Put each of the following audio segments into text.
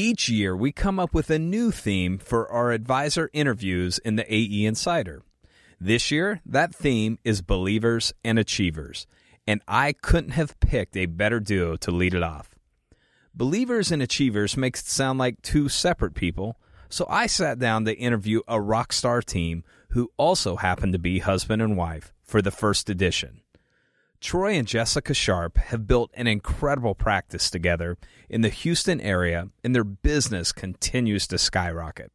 Each year, we come up with a new theme for our advisor interviews in the AE Insider. This year, that theme is Believers and Achievers, and I couldn't have picked a better duo to lead it off. Believers and Achievers makes it sound like two separate people, so I sat down to interview a rock star team who also happened to be husband and wife for the first edition. Troy and Jessica Sharpe have built an incredible practice together in the Houston area, and their business continues to skyrocket.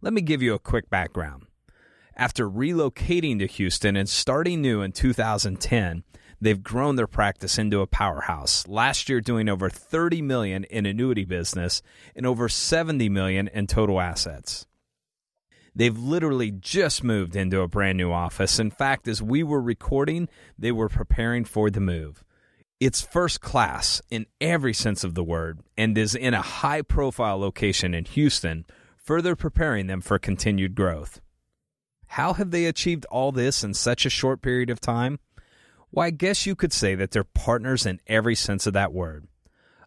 Let me give you a quick background. After relocating to Houston and starting new in 2010, they've grown their practice into a powerhouse. Last year doing over 30 million in annuity business and over 70 million in total assets. They've literally just moved into a brand new office. In fact, as we were recording, they were preparing for the move. It's first class in every sense of the word and is in a high profile location in Houston, further preparing them for continued growth. How have they achieved all this in such a short period of time? Why, I guess you could say that they're partners in every sense of that word.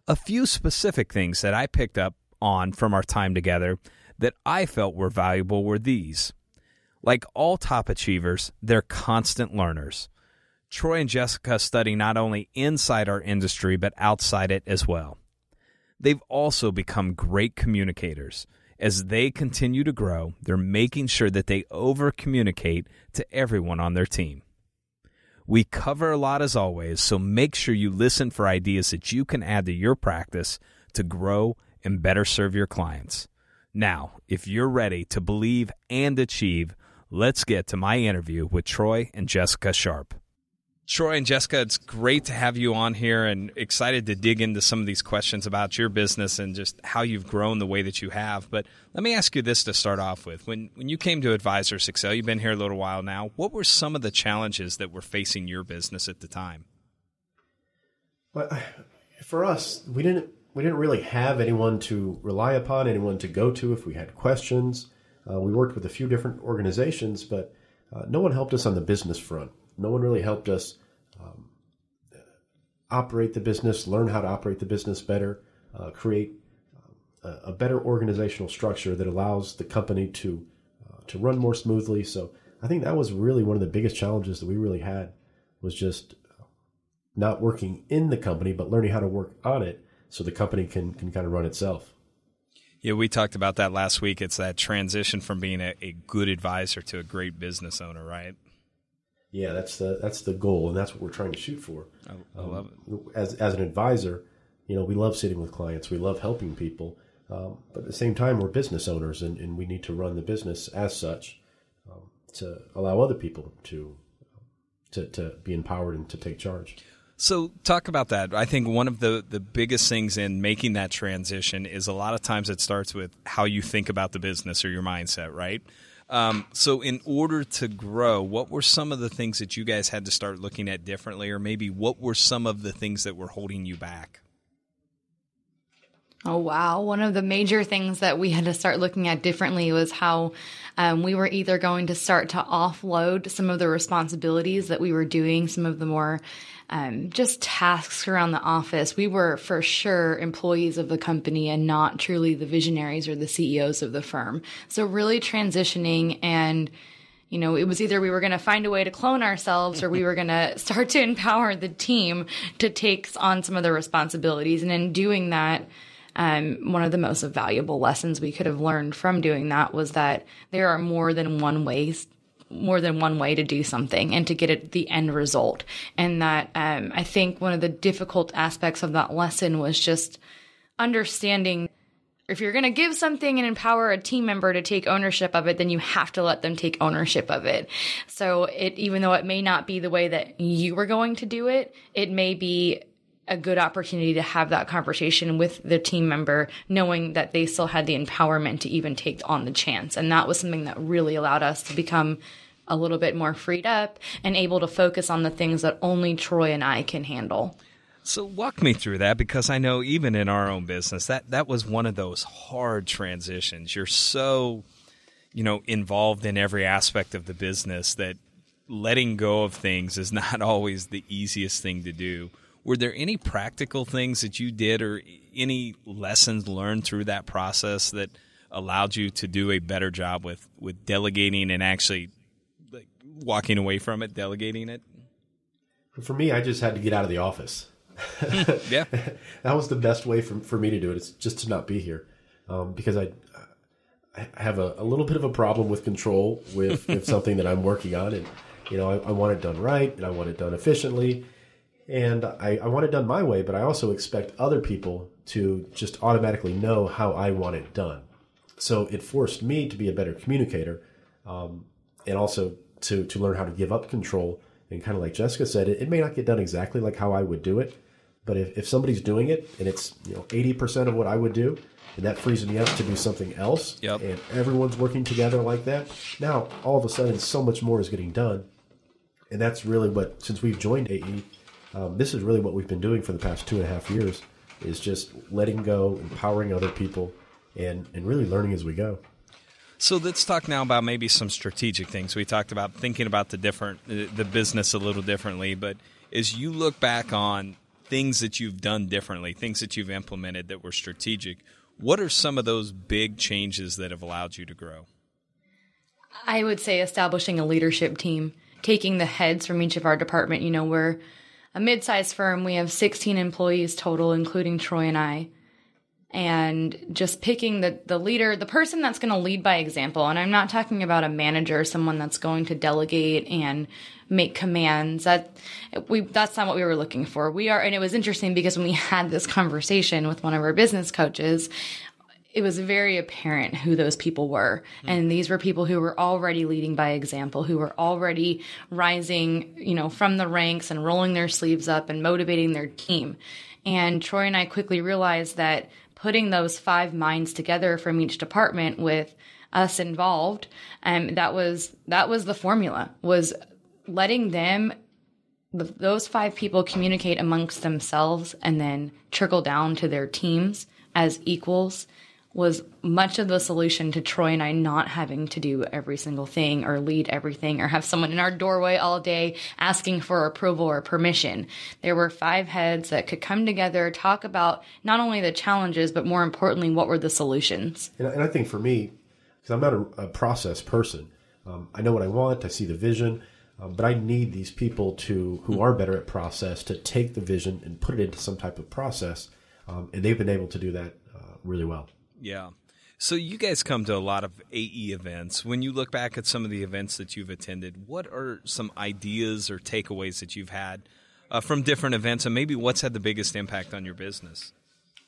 A few specific things that I picked up on from our time together that I felt were valuable were these. Like all top achievers, they're constant learners. Troy and Jessica study not only inside our industry, but outside it as well. They've also become great communicators. As they continue to grow, they're making sure that they over communicate to everyone on their team. We cover a lot as always, so make sure you listen for ideas that you can add to your practice to grow and better serve your clients. Now, if you're ready to believe and achieve, let's get to my interview with Troy and Jessica Sharpe. Troy and Jessica, it's great to have you on here and excited to dig into some of these questions about your business and just how you've grown the way that you have. But let me ask you this to start off with. When when you came to Advisors Excel, you've been here a little while now. What were some of the challenges that were facing your business at the time? Well, for us, we didn't we didn't really have anyone to rely upon, anyone to go to if we had questions. Uh, we worked with a few different organizations, but uh, no one helped us on the business front. No one really helped us um, operate the business, learn how to operate the business better, uh, create uh, a, a, better organizational structure that allows the company to uh, to run more smoothly. So I think that was really one of the biggest challenges that we really had was just not working in the company, but learning how to work on it so the company can can kind of run itself. Yeah, we talked about that last week. It's that transition from being a, a good advisor to a great business owner, right? Yeah, that's the that's the goal, and that's what we're trying to shoot for. I, I um, love it. As as an advisor, you know, we love sitting with clients. We love helping people, um, but at the same time, we're business owners, and, and we need to run the business as such um, to allow other people to to to be empowered and to take charge. So talk about that. I think one of the the biggest things in making that transition is a lot of times it starts with how you think about the business or your mindset, right? Um, so in order to grow, what were some of the things that you guys had to start looking at differently, or maybe what were some of the things that were holding you back? Oh, wow. One of the major things that we had to start looking at differently was how um, we were either going to start to offload some of the responsibilities that we were doing, some of the more um, just tasks around the office. We were for sure employees of the company and not truly the visionaries or the CEOs of the firm. So, really transitioning and you know, it was either we were going to find a way to clone ourselves or we were going to start to empower the team to take on some of the responsibilities. And in doing that, um, one of the most valuable lessons we could have learned from doing that was that there are more than one ways more than one way to do something and to get it the end result and that um, i think one of the difficult aspects of that lesson was just understanding if you're going to give something and empower a team member to take ownership of it then you have to let them take ownership of it so it even though it may not be the way that you were going to do it it may be a good opportunity to have that conversation with the team member, knowing that they still had the empowerment to even take on the chance. And that was something that really allowed us to become a little bit more freed up and able to focus on the things that only Troy and I can handle. So walk me through that because I know even in our own business that that was one of those hard transitions. You're so you know involved in every aspect of the business that letting go of things is not always the easiest thing to do were there any practical things that you did or any lessons learned through that process that allowed you to do a better job with with delegating and actually walking away from it delegating it For me, I just had to get out of the office. yeah that was the best way for, for me to do it. It's just to not be here, um, because I, I have a, a little bit of a problem with control with, with something that I'm working on, and you know I, I want it done right and I want it done efficiently, and I, I want it done my way. But I also expect other people to just automatically know how I want it done. So it forced me to be a better communicator, um, and also to to learn how to give up control. And kind of like Jessica said, it, it may not get done exactly like how I would do it, but if, if somebody's doing it and it's you know eighty percent of what I would do, and that frees me up to do something else, Yep. and everyone's working together like that, now all of a sudden so much more is getting done, and that's really what since we've joined AE, um, this is really what we've been doing for the past two and a half years is just letting go, empowering other people, and and really learning as we go. So let's talk now about maybe some strategic things. We talked about thinking about the different uh, the business a little differently, but as you look back on things that you've done differently, things that you've implemented that were strategic, what are some of those big changes that have allowed you to grow? I would say establishing a leadership team, taking the heads from each of our department. You know, we're a mid-sized firm. We have 16 employees total, including Troy and I. And just picking the, the leader, the person that's going to lead by example. And I'm not talking about a manager, someone that's going to delegate and make commands. That we that's not what we were looking for. We are, and it was interesting because when we had this conversation with one of our business coaches, it was very apparent who those people were. Hmm. And these were people who were already leading by example, who were already rising, you know, from the ranks and rolling their sleeves up and motivating their team. And Troy and I quickly realized that putting those five minds together from each department with us involved, um, that was that was the formula was letting them those five people communicate amongst themselves and then trickle down to their teams as equals was much of the solution to Troy and I not having to do every single thing or lead everything or have someone in our doorway all day asking for approval or permission. There were five heads that could come together, talk about not only the challenges, but more importantly, what were the solutions. And, and I think for me, because I'm not a, a process person, um, I know what I want, I see the vision, um, but I need these people to who are better at process to take the vision and put it into some type of process, um, and they've been able to do that uh, really well. Yeah. So you guys come to a lot of AE events. When you look back at some of the events that you've attended, what are some ideas or takeaways that you've had uh, from different events, and maybe what's had the biggest impact on your business?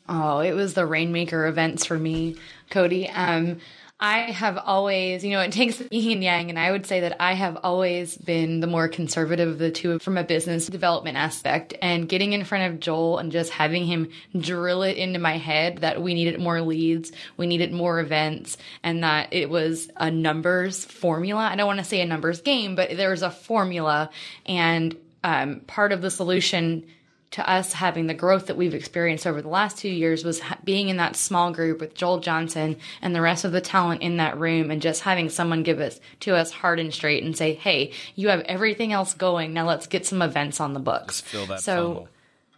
Oh, it was the Rainmaker events for me, Cody. Um, I have always, you know, it takes yin and yang, and I would say that I have always been the more conservative of the two from a business development aspect. And getting in front of Joel and just having him drill it into my head that we needed more leads, we needed more events, and that it was a numbers formula. I don't want to say a numbers game, but there was a formula, and um, part of the solution to us having the growth that we've experienced over the last two years was ha- being in that small group with Joel Johnson and the rest of the talent in that room and just having someone give us to us hard and straight and say, Hey, you have everything else going. Now let's get some events on the books. Fill that so funnel.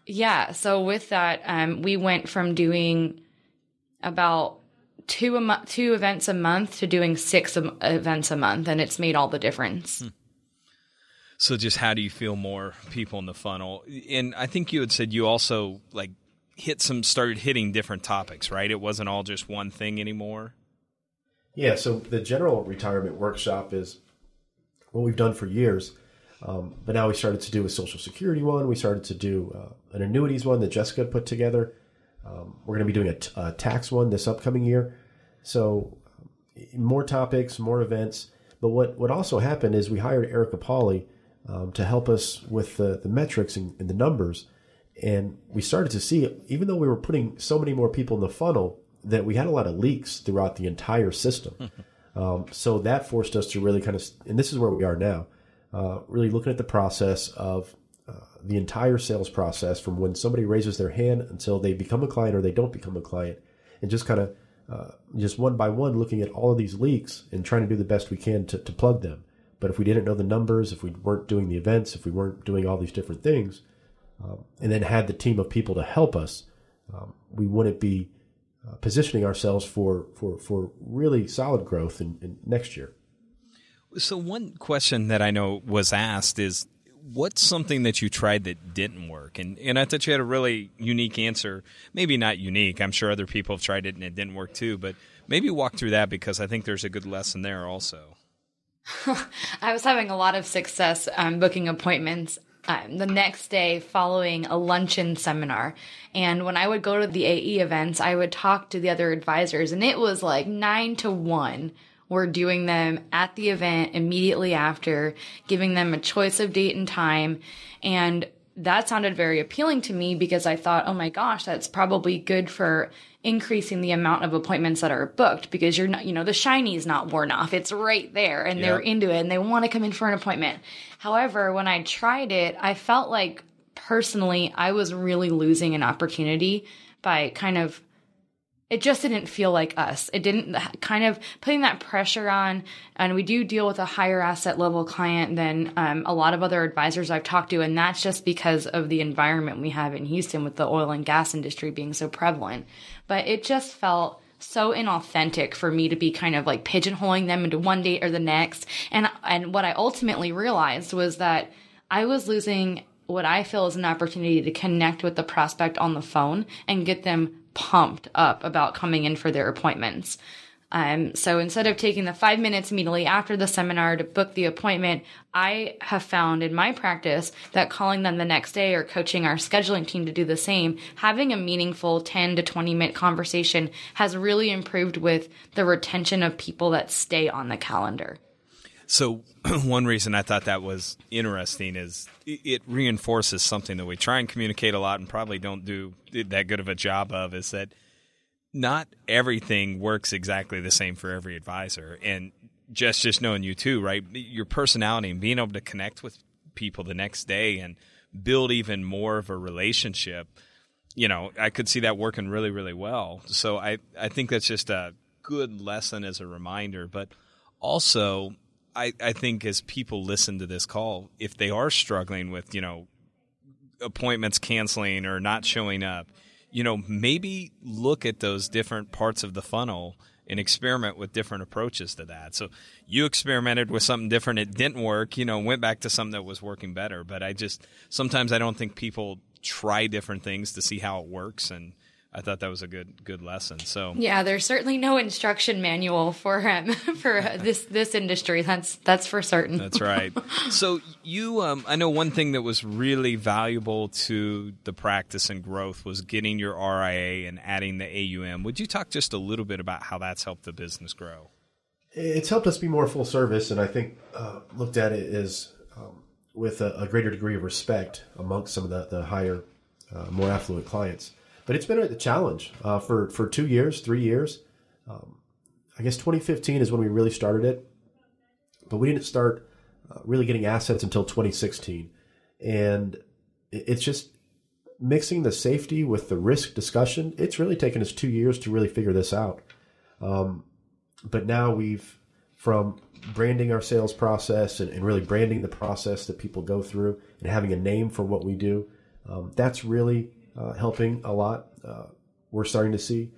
yeah. So with that, um, we went from doing about two a mo- two events a month to doing six em- events a month. And it's made all the difference. So just how do you feel more people in the funnel? And I think you had said you also like hit some started hitting different topics, right? It wasn't all just one thing anymore. Yeah, so the general retirement workshop is what we've done for years. Um, but now we started to do a social security one. We started to do uh, an annuities one that Jessica put together. Um, we're going to be doing a, t- a tax one this upcoming year. So um, more topics, more events. But what, what also happened is we hired Erica Pauley um, to help us with the, the metrics and, and the numbers. And we started to see, even though we were putting so many more people in the funnel, that we had a lot of leaks throughout the entire system. um, so that forced us to really kind of, and this is where we are now, uh, really looking at the process of uh, the entire sales process from when somebody raises their hand until they become a client or they don't become a client, and just kind of uh, just one by one looking at all of these leaks and trying to do the best we can to, to plug them. But if we didn't know the numbers, if we weren't doing the events, if we weren't doing all these different things, um, and then had the team of people to help us, um, we wouldn't be uh, positioning ourselves for, for, for really solid growth in, in next year. So, one question that I know was asked is what's something that you tried that didn't work? And and I thought you had a really unique answer. Maybe not unique. I'm sure other people have tried it and it didn't work too. But maybe walk through that because I think there's a good lesson there also. I was having a lot of success um, booking appointments um, the next day following a luncheon seminar. And when I would go to the AE events, I would talk to the other advisors, and it was like nine to one we're doing them at the event immediately after, giving them a choice of date and time. And that sounded very appealing to me because I thought, oh my gosh, that's probably good for increasing the amount of appointments that are booked because you're not, you know, the shiny is not worn off. It's right there and they're into it and they want to come in for an appointment. However, when I tried it, I felt like personally I was really losing an opportunity by kind of it just didn't feel like us. It didn't kind of putting that pressure on. And we do deal with a higher asset level client than um, a lot of other advisors I've talked to. And that's just because of the environment we have in Houston with the oil and gas industry being so prevalent. But it just felt so inauthentic for me to be kind of like pigeonholing them into one date or the next. And, and what I ultimately realized was that I was losing what I feel is an opportunity to connect with the prospect on the phone and get them pumped up about coming in for their appointments. Um, so instead of taking the five minutes immediately after the seminar to book the appointment, I have found in my practice that calling them the next day or coaching our scheduling team to do the same, having a meaningful 10 to 20 minute conversation has really improved with the retention of people that stay on the calendar. So, one reason I thought that was interesting is it reinforces something that we try and communicate a lot and probably don't do that good of a job of is that not everything works exactly the same for every advisor. And just just knowing you too, right? Your personality and being able to connect with people the next day and build even more of a relationship. You know, I could see that working really, really well. So I, I think that's just a good lesson as a reminder. But also, I, I think as people listen to this call, if they are struggling with, you know, appointments canceling or not showing up, you know, maybe look at those different parts of the funnel and experiment with different approaches to that. So you experimented with something different, it didn't work, you know, went back to something that was working better. But I just sometimes I don't think people try different things to see how it works and I thought that was a good good lesson. So yeah, there's certainly no instruction manual for him for this this industry. That's that's for certain. That's right. so you, um, I know one thing that was really valuable to the practice and growth was getting your RIA and adding the AUM. Would you talk just a little bit about how that's helped the business grow? It's helped us be more full service, and I think uh, looked at it as um, with a, a, greater degree of respect amongst some of the, the higher, uh, more affluent clients but it's been a challenge uh, for for two years, three years. Um, I guess 2015 is when we really started it, but we didn't start uh, really getting assets until 2016, and it's just mixing the safety with the risk discussion. It's really taken us two years to really figure this out. Um, but now we've from branding our sales process and, and, really branding the process that people go through and having a name for what we do. Um, that's really uh, helping a lot. Uh, we're starting to see,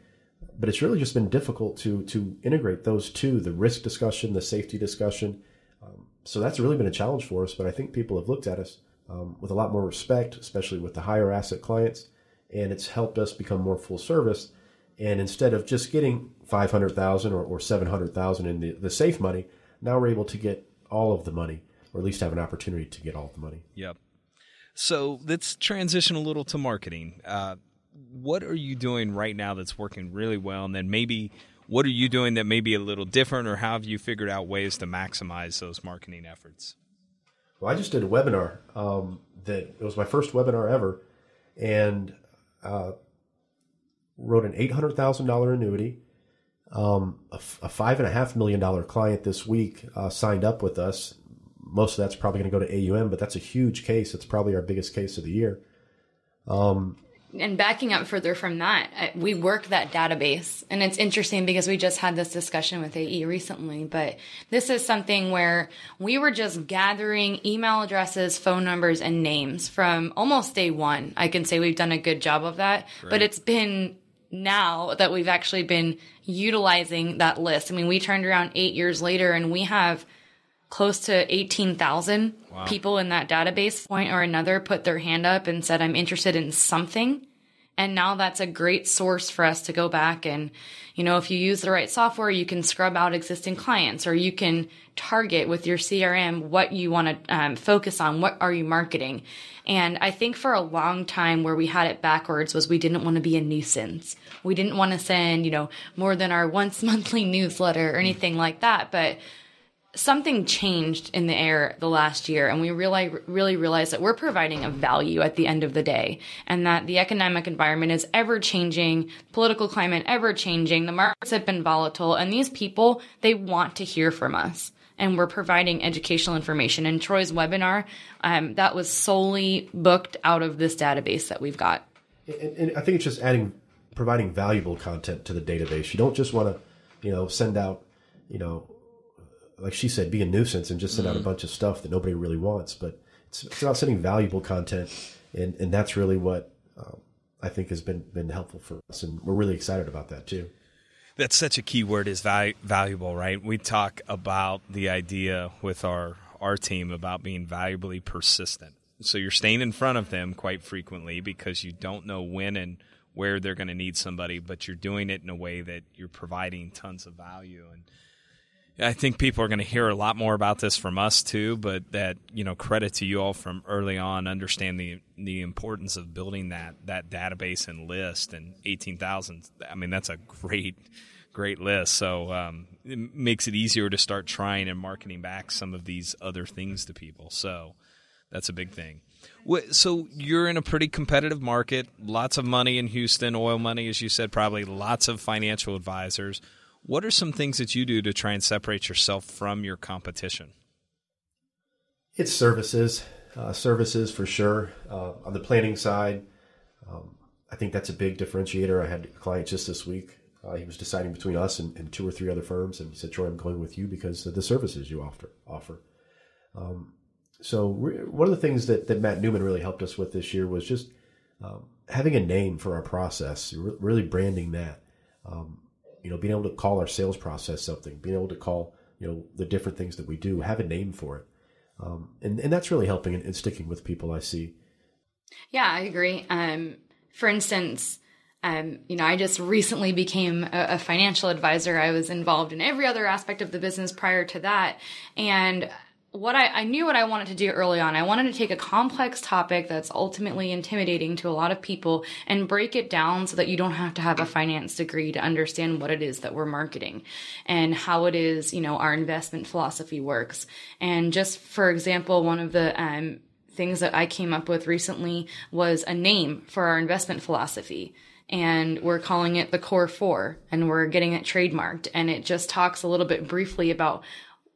but it's really just been difficult to to integrate those two: the risk discussion, the safety discussion. Um, so that's really been a challenge for us. But I think people have looked at us um, with a lot more respect, especially with the higher asset clients, and it's helped us become more full service. And instead of just getting five hundred thousand or, or seven hundred thousand in the, the safe money, now we're able to get all of the money, or at least have an opportunity to get all of the money. Yep. So let's transition a little to marketing. Uh, what are you doing right now that's working really well? And then maybe what are you doing that may be a little different, or how have you figured out ways to maximize those marketing efforts? Well, I just did a webinar um, that it was my first webinar ever, and uh, wrote an eight hundred thousand dollar annuity. Um, a, a, five and a half million dollar client this week uh, signed up with us most of that's probably going to go to AUM, but that's a huge case. It's probably our biggest case of the year. Um, and backing up further from that, uh, we work that database. And it's interesting because we just had this discussion with AE recently, but this is something where we were just gathering email addresses, phone numbers, and names from almost day one. I can say we've done a good job of that, but it's been now that we've actually been utilizing that list. I mean, we turned around eight years later and we have close to 18,000 wow. people in that database point or another put their hand up and said, I'm interested in something. And now that's a great source for us to go back and, you know, if you use the right software, you can scrub out existing clients or you can target with your CRM what you want to um, focus on. What are you marketing? And I think for a long time where we had it backwards was we didn't want to be a nuisance. We didn't want to send, you know, more than our once monthly newsletter or anything like that. But something changed in the air the last year and we really really realized that we're providing a value at the end of the day and that the economic environment is ever changing political climate ever changing the markets have been volatile and these people they want to hear from us. And we're providing educational information. And troy's webinar um, that was solely booked out of this database that we've got. And, and i think it's just adding providing valuable content to the database. You don't just want to you know send out you know like she said, be a nuisance and just send mm-hmm. out a mm-hmm. bunch of stuff that nobody really wants. But it's, it's about sending valuable content, and and that's really what um, I think has been been helpful for us, and we're really excited about that too. That's such a key word is val- valuable, right? We talk about the idea with our our team about being valuably persistent. So you're staying in front of them quite frequently because you don't know when and where they're going to need somebody, but you're doing it in a way that you're providing tons of value and I think people are going to hear a lot more about this from us too, but that you know credit to you all from early on understand the the importance of building that that database and list and eighteen thousand. I mean that's a great great list. So um, it makes it easier to start trying and marketing back some of these other things to people. So that's a big thing. So you're in a pretty competitive market, lots of money in Houston, oil money, as you said, probably lots of financial advisors what are some things that you do to try and separate yourself from your competition? It's services, uh, services for sure. Uh, on the planning side, um, I think that's a big differentiator. I had a client just this week. Uh, he was deciding between us and, and, two or three other firms, and he said, "Troy, I'm going with you because of the services you offer." Offer. Um, so one of the things that, that Matt Newman really helped us with this year was just um, having a name for our process, re- really branding that. Um, you know, being able to call our sales process something, being able to call, you know, the different things that we do, have a name for it. Um, and, and that's really helping and, and sticking with people I see. Yeah, I agree. Um, for instance, um, you know, I just recently became a, a, financial advisor. I was involved in every other aspect of the business prior to that. And what I, I knew what I wanted to do early on. I wanted to take a complex topic that's ultimately intimidating to a lot of people and break it down so that you don't have to have a finance degree to understand what it is that we're marketing and how it is, you know, our investment philosophy works. And just for example, one of the, um, things that I came up with recently was a name for our investment philosophy and we're calling it the core four and we're getting it trademarked and it just talks a little bit briefly about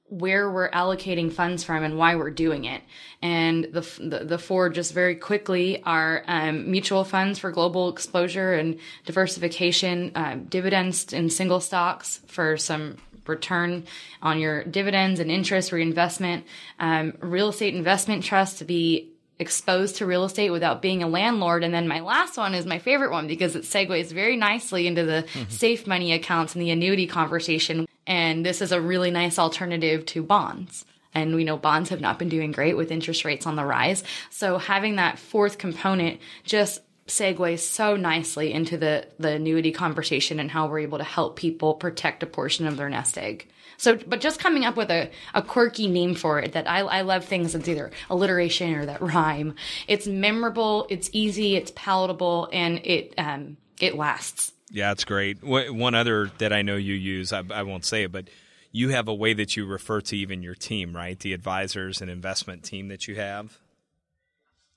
where we're allocating funds from and why we're doing it. And the the, the four just very quickly are um, mutual funds for global exposure and diversification, uh, dividends in single stocks for some return on your dividends and interest reinvestment, um, real estate investment trust to be exposed to real estate without being a landlord. And then my last one is my favorite one because it segues very nicely into the mm-hmm. safe money accounts and the annuity conversation and this is a really nice alternative to bonds. And we know bonds have not been doing great with interest rates on the rise. So having that fourth component just segues so nicely into the, the annuity conversation and how we're able to help people protect a portion of their nest egg. So, but just coming up with a, a quirky name for it that I, I love things that's either alliteration or that rhyme. It's memorable, it's easy, it's palatable, and it, um, it lasts. Yeah, it's great. One other that I know you use, I, I, won't say it, but you have a way that you refer to even your team, right? The advisors and investment team that you have.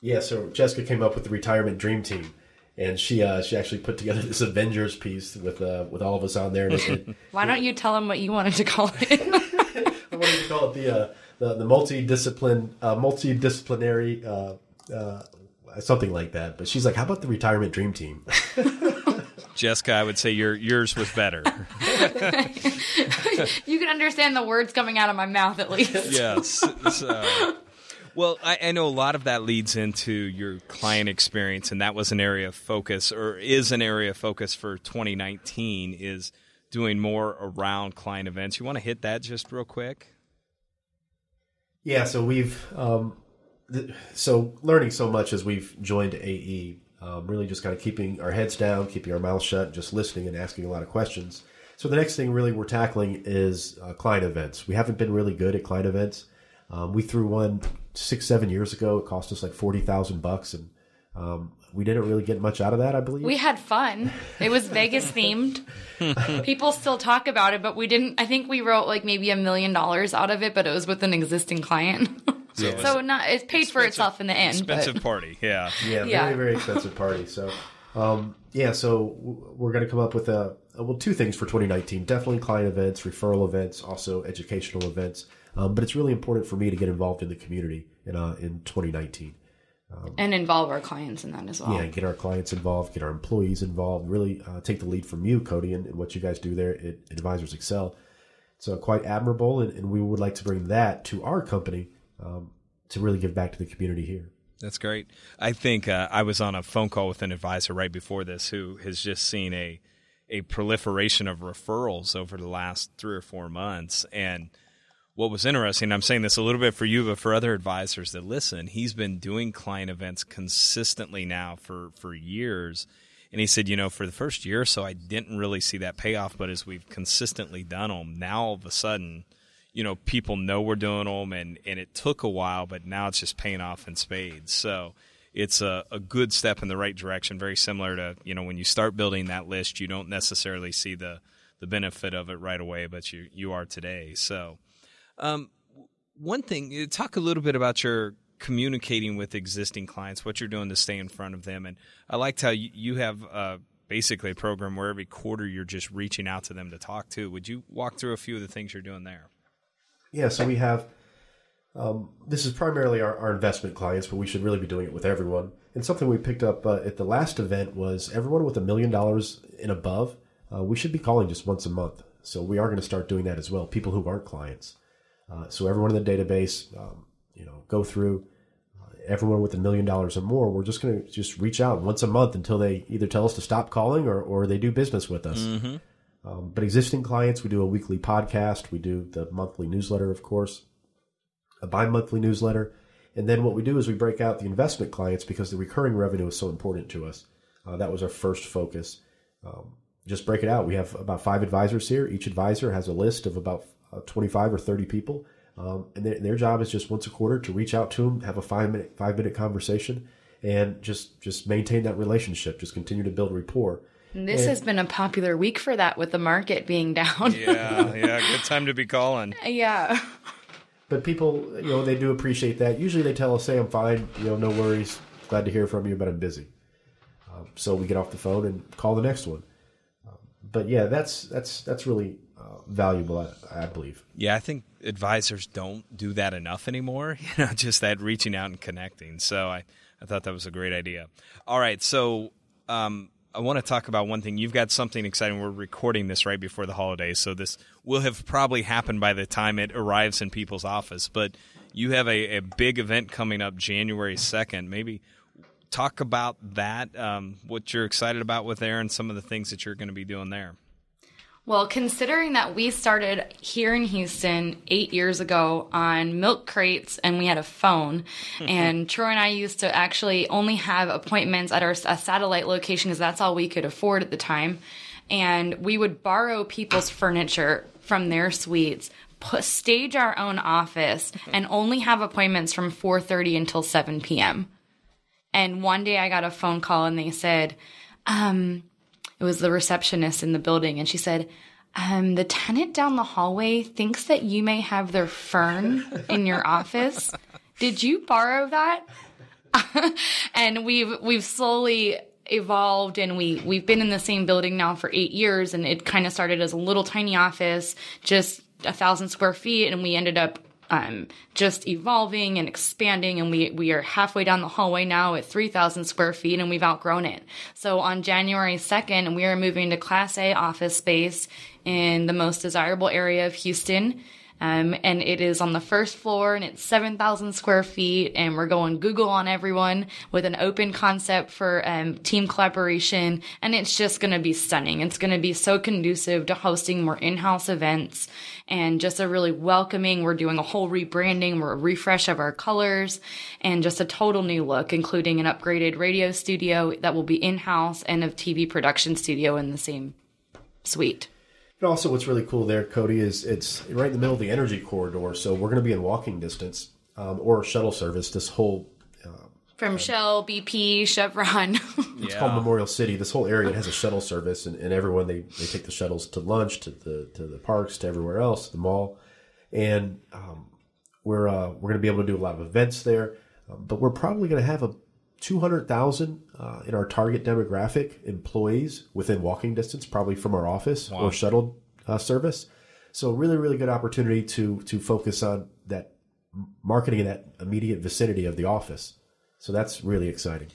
Yeah, so Jessica came up with the retirement dream team, and she uh, she actually put together this Avengers piece with uh, with all of us on there. It, Why don't you tell them what you wanted to call it? I wanted to call it the uh, the, the multidiscipline uh, multidisciplinary uh, uh, something like that. But she's like, "How about the retirement dream team?" Jessica, I would say your yours was better. you can understand the words coming out of my mouth at least. yes. So, well, I, I, know a lot of that leads into your client experience, and that was an area of focus, or is an area of focus for 2019. Is doing more around client events. You want to hit that just real quick? Yeah. So we've um, th- so learning so much as we've joined AE. Um, really, just kind of keeping our heads down, keeping our mouths shut, just listening and asking a lot of questions. So the next thing really we're tackling is uh, client events. We haven't been really good at client events. Um, we threw one six, seven years ago. It cost us like forty thousand bucks, and um, we didn't really get much out of that. I believe we had fun. It was Vegas themed. People still talk about it, but we didn't. I think we wrote like maybe a million dollars out of it, but it was with an existing client. So, so not it paid for itself in the end. Expensive but. party, yeah, yeah, yeah, very very expensive party. So, um, yeah, so we're going to come up with a well two things for 2019. Definitely client events, referral events, also educational events. Um, but it's really important for me to get involved in the community in uh, in 2019. Um, and involve our clients in that as well. Yeah, get our clients involved, get our employees involved. Really uh, take the lead from you, Cody, and, and, what you guys do there at Advisors Excel. So quite admirable, and, and, we would like to bring that to our company um, to really give back to the community here. That's great. I think uh, I was on a phone call with an advisor right before this who has just seen a a proliferation of referrals over the last three or four months, and what was interesting, I'm saying this a little bit for you, but for other advisors that listen, he's been doing client events consistently now for, for years. And he said, you know, for the first year or so, I didn't really see that payoff, but as we've consistently done them, now all of a sudden, you know, people know we're doing them, and, and it took a while, but now it's just paying off in spades. So it's a, a good step in the right direction, very similar to, you know, when you start building that list, you don't necessarily see the, the benefit of it right away, but you, you are today. So, um, one thing, uh, talk a little bit about your communicating with existing clients, what you're doing to stay in front of them. And I liked how you, you have uh, basically a program where every quarter you're just reaching out to them to talk to. Would you walk through a few of the things you're doing there? Yeah, so we have um, this is primarily our, our, investment clients, but we should really be doing it with everyone. And something we picked up uh, at the last event was everyone with a million dollars and above, uh, we should be calling just once a month. So we are going to start doing that as well. People who aren't clients. Uh, so everyone in the database, um, you know, go through uh, everyone with a million dollars or more. We're just going to just reach out once a month until they either tell us to stop calling or, or they do business with us. Mm-hmm. Um, but existing clients, we do a weekly podcast. We do the monthly newsletter, of course, a bi-monthly newsletter. And then what we do is we break out the investment clients because the recurring revenue is so important to us. Uh, that was our first focus. Um, just break it out. We have about five advisors here. Each advisor has a list of about uh, 25 or 30 people. Um, and their, their job is just once a quarter to reach out to them, have a five minute five minute conversation, and just just maintain that relationship. Just continue to build rapport. And this and, has been a popular week for that with the market being down. yeah, yeah, good time to be calling. Yeah. But people, you know, they do appreciate that. Usually they tell us, "Say I'm fine. You know, no worries. Glad to hear from you, but I'm busy." Um, so we get off the phone and call the next one. Um, but yeah, that's that's that's really valuable, I, I, believe. Yeah, I think advisors don't do that enough anymore. You know, just that reaching out and connecting. So I, I thought that was a great idea. All right, so um, I want to talk about one thing. You've got something exciting. We're recording this right before the holidays, so this will have probably happened by the time it arrives in people's office. But you have a, a big event coming up January second. Maybe talk about that. Um, what you're excited about with there, and some of the things that you're going to be doing there. Well, considering that we started here in Houston eight years ago on milk crates and we had a phone, and Troy and I used to actually only have appointments at our satellite location because that's all we could afford at the time. And we would borrow people's furniture from their suites, put, stage our own office, and only have appointments from 4:30 until 7 p.m. And one day I got a phone call and they said, um, it was the receptionist in the building, and she said, um, the tenant down the hallway thinks that you may have their fern in your office. Did you borrow that? and we've we've slowly evolved and we we've been in the same building now for eight years and it kind of started as a little tiny office just a thousand square feet and we ended up um, just evolving and expanding. And we, we are halfway down the hallway now at 3,000 square feet and we've outgrown it. So on January 2nd, we are moving to Class A office space in the most desirable area of Houston. Um, and it is on the first floor and it's 7,000 square feet and we're going Google on everyone with an open concept for um, team collaboration. And it's just going to be stunning. It's going to be so conducive to hosting more in-house events and just a really welcoming. We're doing a whole rebranding. We're a refresh of our colors and just a total new look, including an upgraded radio studio that will be in-house and a TV production studio in the same suite. And also, what's really cool there, Cody, is it's right in the middle of the energy corridor. So we're going to be in walking distance um, or shuttle service. This whole from Shell, BP, Chevron. it's called Memorial City. This whole area has a shuttle service, and, and everyone they, they take the shuttles to lunch, to the to the parks, to everywhere else, the mall, and um, we're uh, we're going to be able to do a lot of events there. Um, but we're probably going to have a two hundred thousand uh, in our target demographic employees within walking distance, probably from our office or shuttle uh, service. So really, really good opportunity to to focus on that marketing in that immediate vicinity of the office. So that's really exciting.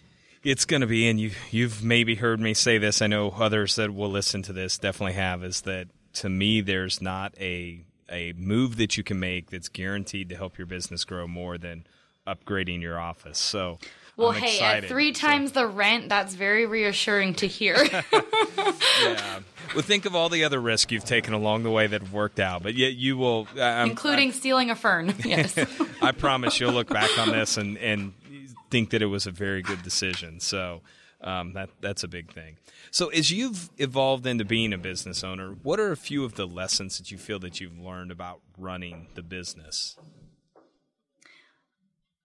It's going to be, and you you've maybe heard me say this. I know others that will listen to this definitely have. Is that to me? There's not a a move that you can make that's guaranteed to help your business grow more than upgrading your office. So. Well, I'm hey, excited. at three times the rent, that's very reassuring to hear. yeah. Well, think of all the other risks you've taken along the way that have worked out, but yet you will, I'm, Including stealing a fern. Yes. I promise you'll look back on this and, and think that it was a very good decision. So um, that that's a big thing. So as you've evolved into being a business owner, what are a few of the lessons that you feel that you've learned about running the business?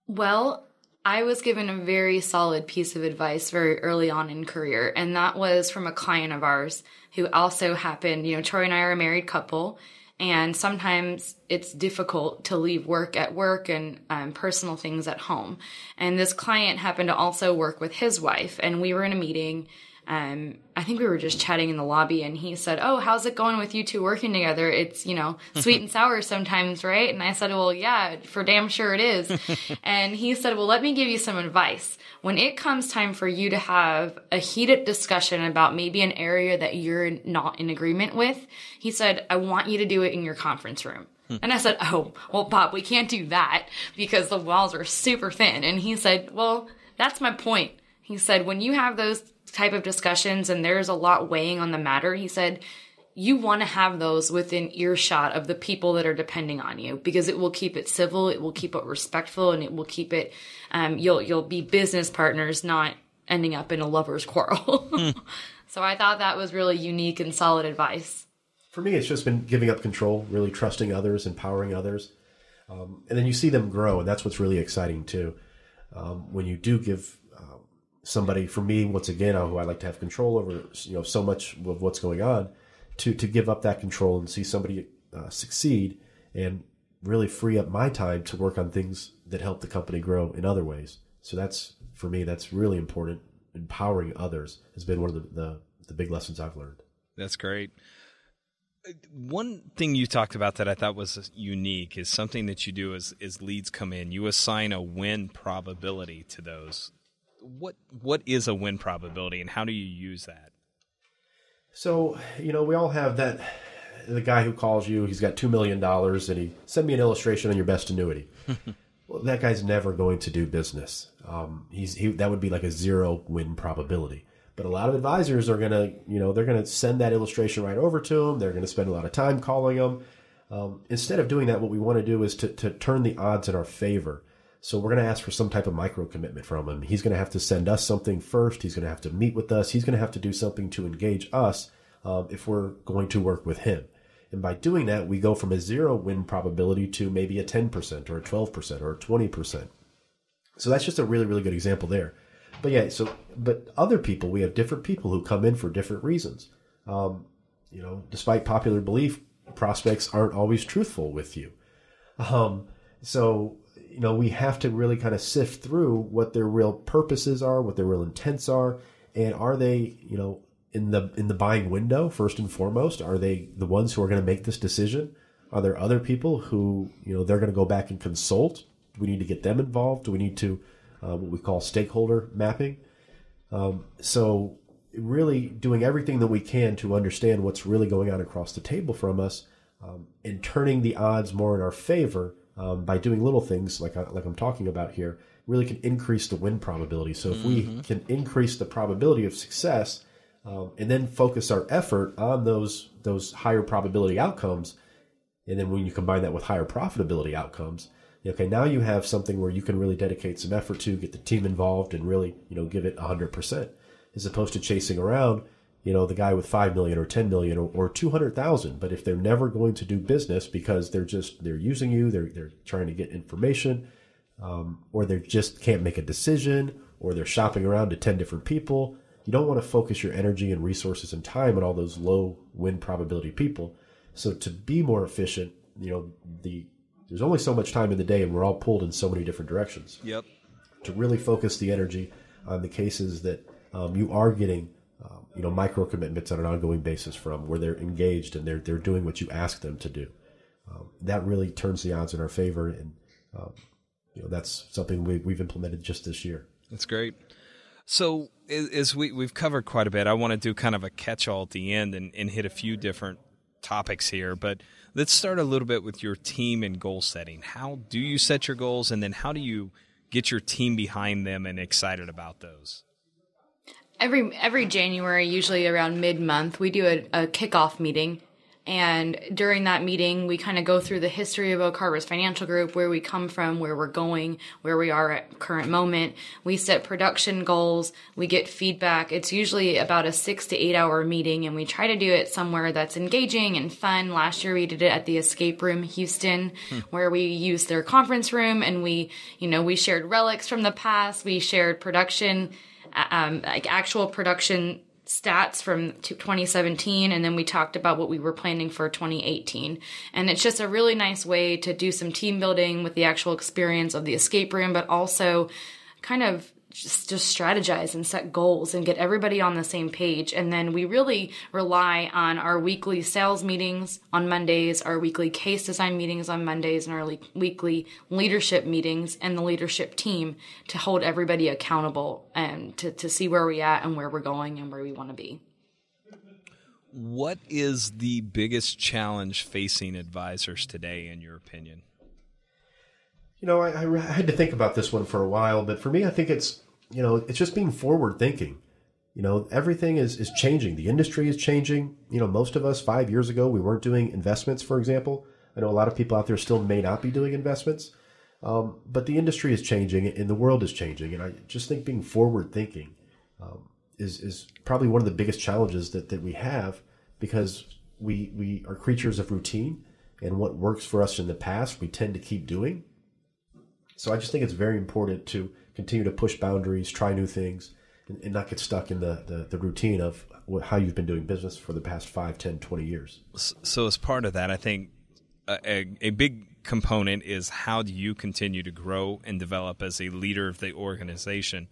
Well, I was given a very solid piece of advice very early on in career, and that was from a client of ours who also happened, you know, Troy and I are a married couple, and sometimes it's difficult to leave work at work and um, personal things at home. And this client happened to also work with his wife, and we were in a meeting. Um, I think we were just chatting in the lobby, and he said, "Oh, how's it going with you two working together? It's you know sweet and sour sometimes, right?" And I said, "Well, yeah, for damn sure it is." and he said, "Well, let me give you some advice. When it comes time for you to have a heated discussion about maybe an area that you're not in agreement with, he said, I want you to do it in your conference room." And I said, Oh, well, Bob, we can't do that because the walls are super thin. And he said, Well, that's my point. He said, When you have those type of discussions and there's a lot weighing on the matter, he said, you want to have those within earshot of the people that are depending on you because it will keep it civil, it will keep it respectful, and it will keep it. Um, you'll you'll be business partners, not ending up in a lovers' quarrel. so I thought that was really unique and solid advice. For me, it's just been giving up control, really trusting others, empowering others, um, and then you see them grow, and that's what's really exciting too. Um, when you do give somebody, for me, once again, who I like to have control over, you know, so much of what's going on, to to give up that control and see somebody uh, succeed, and really free up my time to work on things that help the company grow in other ways. So that's for me, that's really important. Empowering others has been one of the, the, the big lessons I've learned. That's great. One thing you talked about that I thought was unique is something that you do as, as leads come in. You assign a win probability to those. What what is a win probability, and how do you use that? So you know, we all have that. The guy who calls you, he's got two million dollars, and he send me an illustration on your best annuity. well, that guy's never going to do business. Um, he's he, that would be like a zero win probability. But a lot of advisors are gonna, you know, they're gonna send that illustration right over to him. They're gonna spend a lot of time calling him. Um, instead of doing that, what we want to do is to, to turn the odds in our favor. So we're going to ask for some type of micro commitment from him. He's going to have to send us something first. He's going to have to meet with us. He's going to have to do something to engage us um, if we're going to work with him. And by doing that, we go from a zero win probability to maybe a 10% or a 12% or a 20%. So that's just a really, really good example there. But yeah, so, but other people, we have different people who come in for different reasons. Um, you know, despite popular belief, prospects aren't always truthful with you. Um, so, you know, we have to really kind of sift through what their real purposes are, what their real intents are, and are they, you know, in the in the buying window first and foremost? Are they the ones who are going to make this decision, Are there other people who you know they're going to go back and consult? Do we need to get them involved? Do we need to uh, what we call stakeholder mapping? Um, so really doing everything that we can to understand what's really going on across the table from us um, and turning the odds more in our favor um, by doing little things like I, like I'm talking about here really can increase the win probability. So if mm-hmm. we can increase the probability of success um, and then focus our effort on those those higher probability outcomes, and then when you combine that with higher profitability outcomes, okay, now you have something where you can really dedicate some effort to get the team involved and really you know give it 100 percent as opposed to chasing around you know the guy with 5 million or 10 million or, or 200,000 but if they're never going to do business because they're just they're using you they're they're trying to get information um, or they just can't make a decision or they're shopping around to 10 different people you don't want to focus your energy and resources and time on all those low win probability people. So to be more efficient you know the there's only so much time in the day and we're all pulled in so many different directions. Yep. To really focus the energy on the cases that um, you are getting um, you know micro commitments on an ongoing basis from where they're engaged and they're they're doing what you ask them to do. Um, that really turns the odds in our favor, and um, you know that's something we, we've implemented just this year. That's great. So as we we've covered quite a bit, I want to do kind of a catch-all at the end and, and hit a few different topics here. But let's start a little bit with your team and goal setting. How do you set your goals, and then how do you get your team behind them and excited about those? Every every January, usually around mid month, we do a, a kickoff meeting. And during that meeting, we kind of go through the history of Oak Harvest Financial Group, where we come from, where we're going, where we are at current moment. We set production goals. We get feedback. It's usually about a six to eight hour meeting, and we try to do it somewhere that's engaging and fun. Last year, we did it at the Escape Room Houston, hmm. where we used their conference room, and we, you know, we shared relics from the past. We shared production um, like actual production stats from 2017 and then we talked about what we were planning for 2018 and it's just a really nice way to do some team building with the actual experience of the escape room but also kind of just just strategize and set goals and get everybody on the same page. And then we really rely on our weekly sales meetings on Mondays our weekly case design meetings on Mondays and our le- weekly leadership meetings and the leadership team to hold everybody accountable and to, to see where we're at and where we're going and where we want to be. What is the biggest challenge facing advisors today in your opinion you know, I, I, had to think about this one for a while, but for me, I think it's you know, it's just being forward thinking. You know, everything is is changing. The industry is changing. You know, most of us five years ago we weren't doing investments, for example. I know a lot of people out there still may not be doing investments, um, but the industry is changing and the world is changing. And I just think being forward thinking um, is is probably one of the biggest challenges that that we have because we we are creatures of routine, and what works for us in the past we tend to keep doing so I just think it's very important to continue to push boundaries, try new things, and, and not get stuck in the, the, the, routine of how you've been doing business for the past 5, 10, 20 years. So, as part of that, I think a, a big component is how do you continue to grow and develop as a leader of the organization?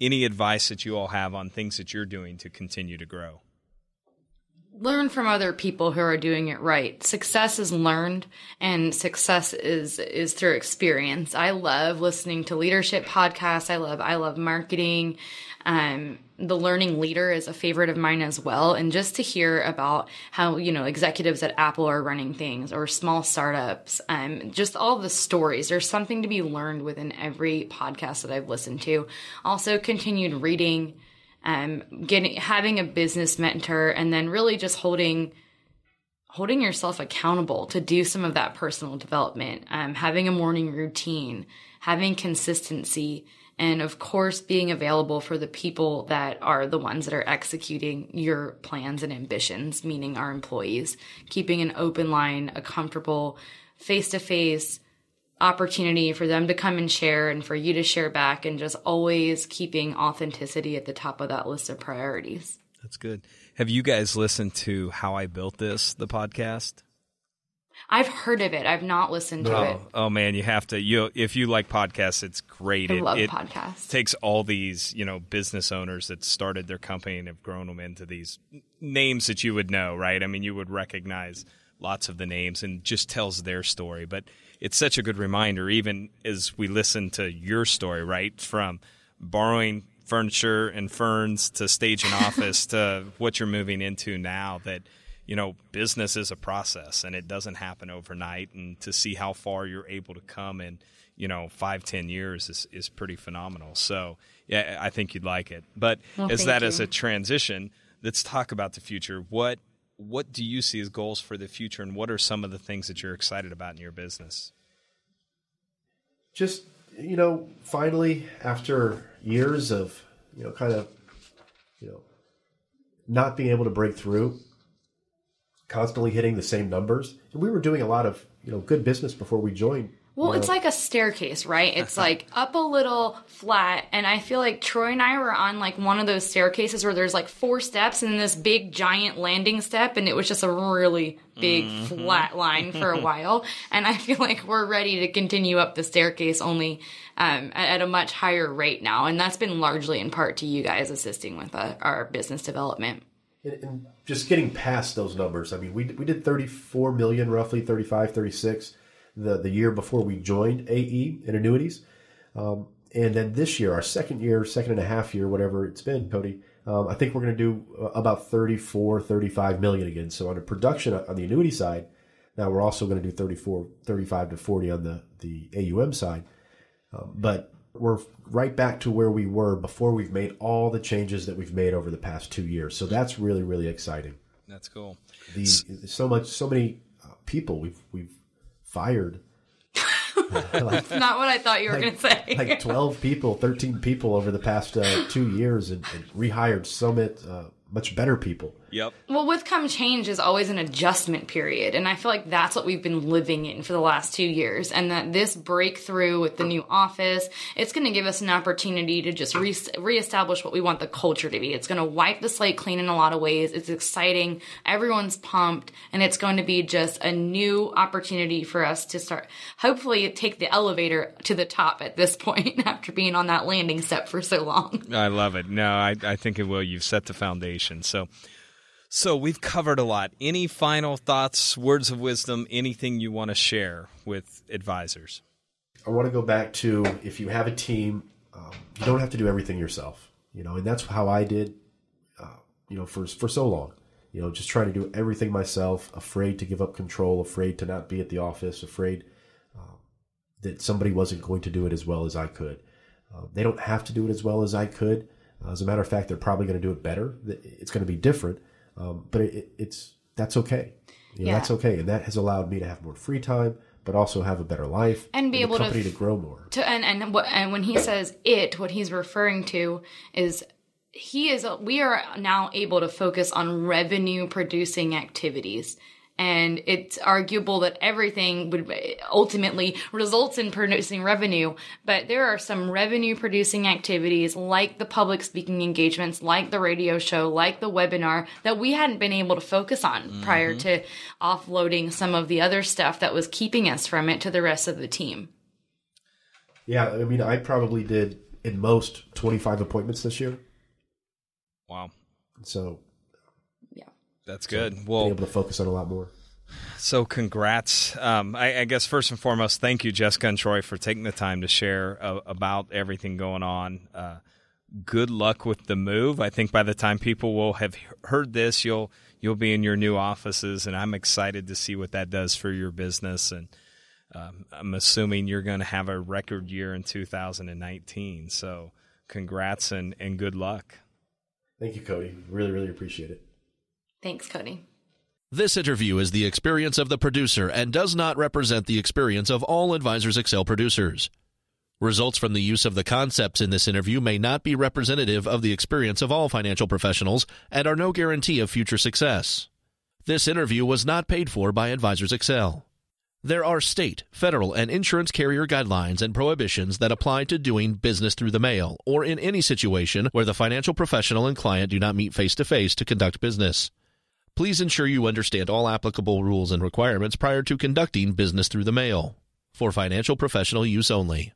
Any advice that you all have on things that you're doing to continue to grow? Learn from other people who are doing it right. Success is learned and success is is through experience. I love listening to leadership podcasts. I love I love marketing. Um, the learning leader is a favorite of mine as well and just to hear about how you know executives at apple are running things or small startups um, just all the stories there's something to be learned within every podcast that i've listened to also continued reading um, getting having a business mentor, and then really just holding holding yourself accountable to do some of that personal development, um, having a morning routine, having consistency, and of course being available for the people that are the ones that are executing your plans and ambitions, meaning our employees, keeping an open line, a comfortable face to face opportunity for them to come and share and for you to share back and just always keeping authenticity at the top of that list of priorities. That's good. Have you guys listened to How I Built This, the podcast? I've heard of it. I've not listened to oh, it. Oh man, you have to. You if you like podcasts, it's great. I it, love it podcasts. Takes all these you know business owners that started their company and have grown them into these names that you would know, right? I mean, you would recognize lots of the names and just tells their story. But it's such a good reminder, even as we listen to your story, right? From borrowing furniture and ferns to stage an office to what you're moving into now that you know business is a process and it doesn't happen overnight and to see how far you're able to come in you know five ten years is, is pretty phenomenal so yeah i think you'd like it but Well, as that you. as a transition let's talk about the future what what do you see as goals for the future and what are some of the things that you're excited about in your business? Just you know finally after years of you know kind of you know not being able to break through constantly hitting the same numbers and we were doing a lot of you know good business before we joined Well, it's like a staircase, right? It's like up a little flat, and I feel like Troy and I were on like one of those staircases where there's like four steps and this big giant landing step, and it was just a really big flat line for a while. And I feel like we're ready to continue up the staircase, only um, at, at a much higher rate now, and that's been largely in part to you guys assisting with uh, our business development. and, and just getting past those numbers i mean we, we did 34 million roughly 35 36 the, the year before we joined ae in annuities um, and then this year our second year second and a half year whatever it's been cody um, i think we're going to do uh, about 34 35 million again so on a production on the annuity side now we're also going to do 34 35 to 40 on the the aum side um, but we're right back to where we were before we've made all the changes that we've made over the past two years. So that's really, really exciting. that's cool The so much, so many uh, people we've we've fired. like, Not what I thought you were going to say. like twelve people, thirteen people over the past uh, two years, and, and rehired so many uh, much better people. Yep Well, with come change is always an adjustment period, and I feel like that's what we've been living in for the last two years. And that this breakthrough with the new office, it's going to give us an opportunity to just re- reestablish what we want the culture to be. It's going to wipe the slate clean in a lot of ways. It's exciting. Everyone's pumped, and it's going to be just a new opportunity for us to start. Hopefully, take the elevator to the top at this point after being on that landing step for so long. I love it. No, I, I think it will. You've set the foundation. So, so we've covered a lot. Any final thoughts, words of wisdom, anything you want to share with advisors? I want to go back to if you have a team, um, you don't have to do everything yourself. You know, and that's how I did. Uh, you know, for for so long. You know, just trying to do everything myself, afraid to give up control, afraid to not be at the office, afraid um, that somebody wasn't going to do it as well as I could. Uh, they don't have to do it as well as I could. Uh, as a matter of fact, they're probably going to do it better. It's going to be different, um, but it, it, it's that's okay. You know, Yeah. That's okay, and that has allowed me to have more free time, but also have a better life And be the able to to grow more. to and and what and when he says it what he's referring to is he is we are now able to focus on revenue producing activities and it's arguable that everything would ultimately results in producing revenue but there are some revenue producing activities like the public speaking engagements like the radio show like the webinar that we hadn't been able to focus on prior mm-hmm. to offloading some of the other stuff that was keeping us from it to the rest of the team. Yeah, I mean, I probably did in most 25 appointments this year. Wow, So yeah that's good. Well, able to focus on a lot more. So, congrats. Um, I, I guess first and foremost, thank you, Jessica and Troy, for taking the time to share uh, about everything going on. Uh, good luck with the move. I think by the time people will have heard this, you'll you'll be in your new offices, and I'm excited to see what that does for your business. And um, I'm assuming you're going to have a record year in 2019. So, congrats and, and good luck. Thank you, Cody. Really, really appreciate it. Thanks cody This interview is the experience of the producer and does not represent the experience of all Advisors Excel producers. Results from the use of the concepts in this interview may not be representative of the experience of all financial professionals and are no guarantee of future success. This interview was not paid for by Advisors Excel. There are state, federal, and insurance carrier guidelines and prohibitions that apply to doing business through the mail or in any situation where the financial professional and client do not meet face to face to conduct business. Please ensure you understand all applicable rules and requirements prior to conducting business through the mail. For financial professional use only.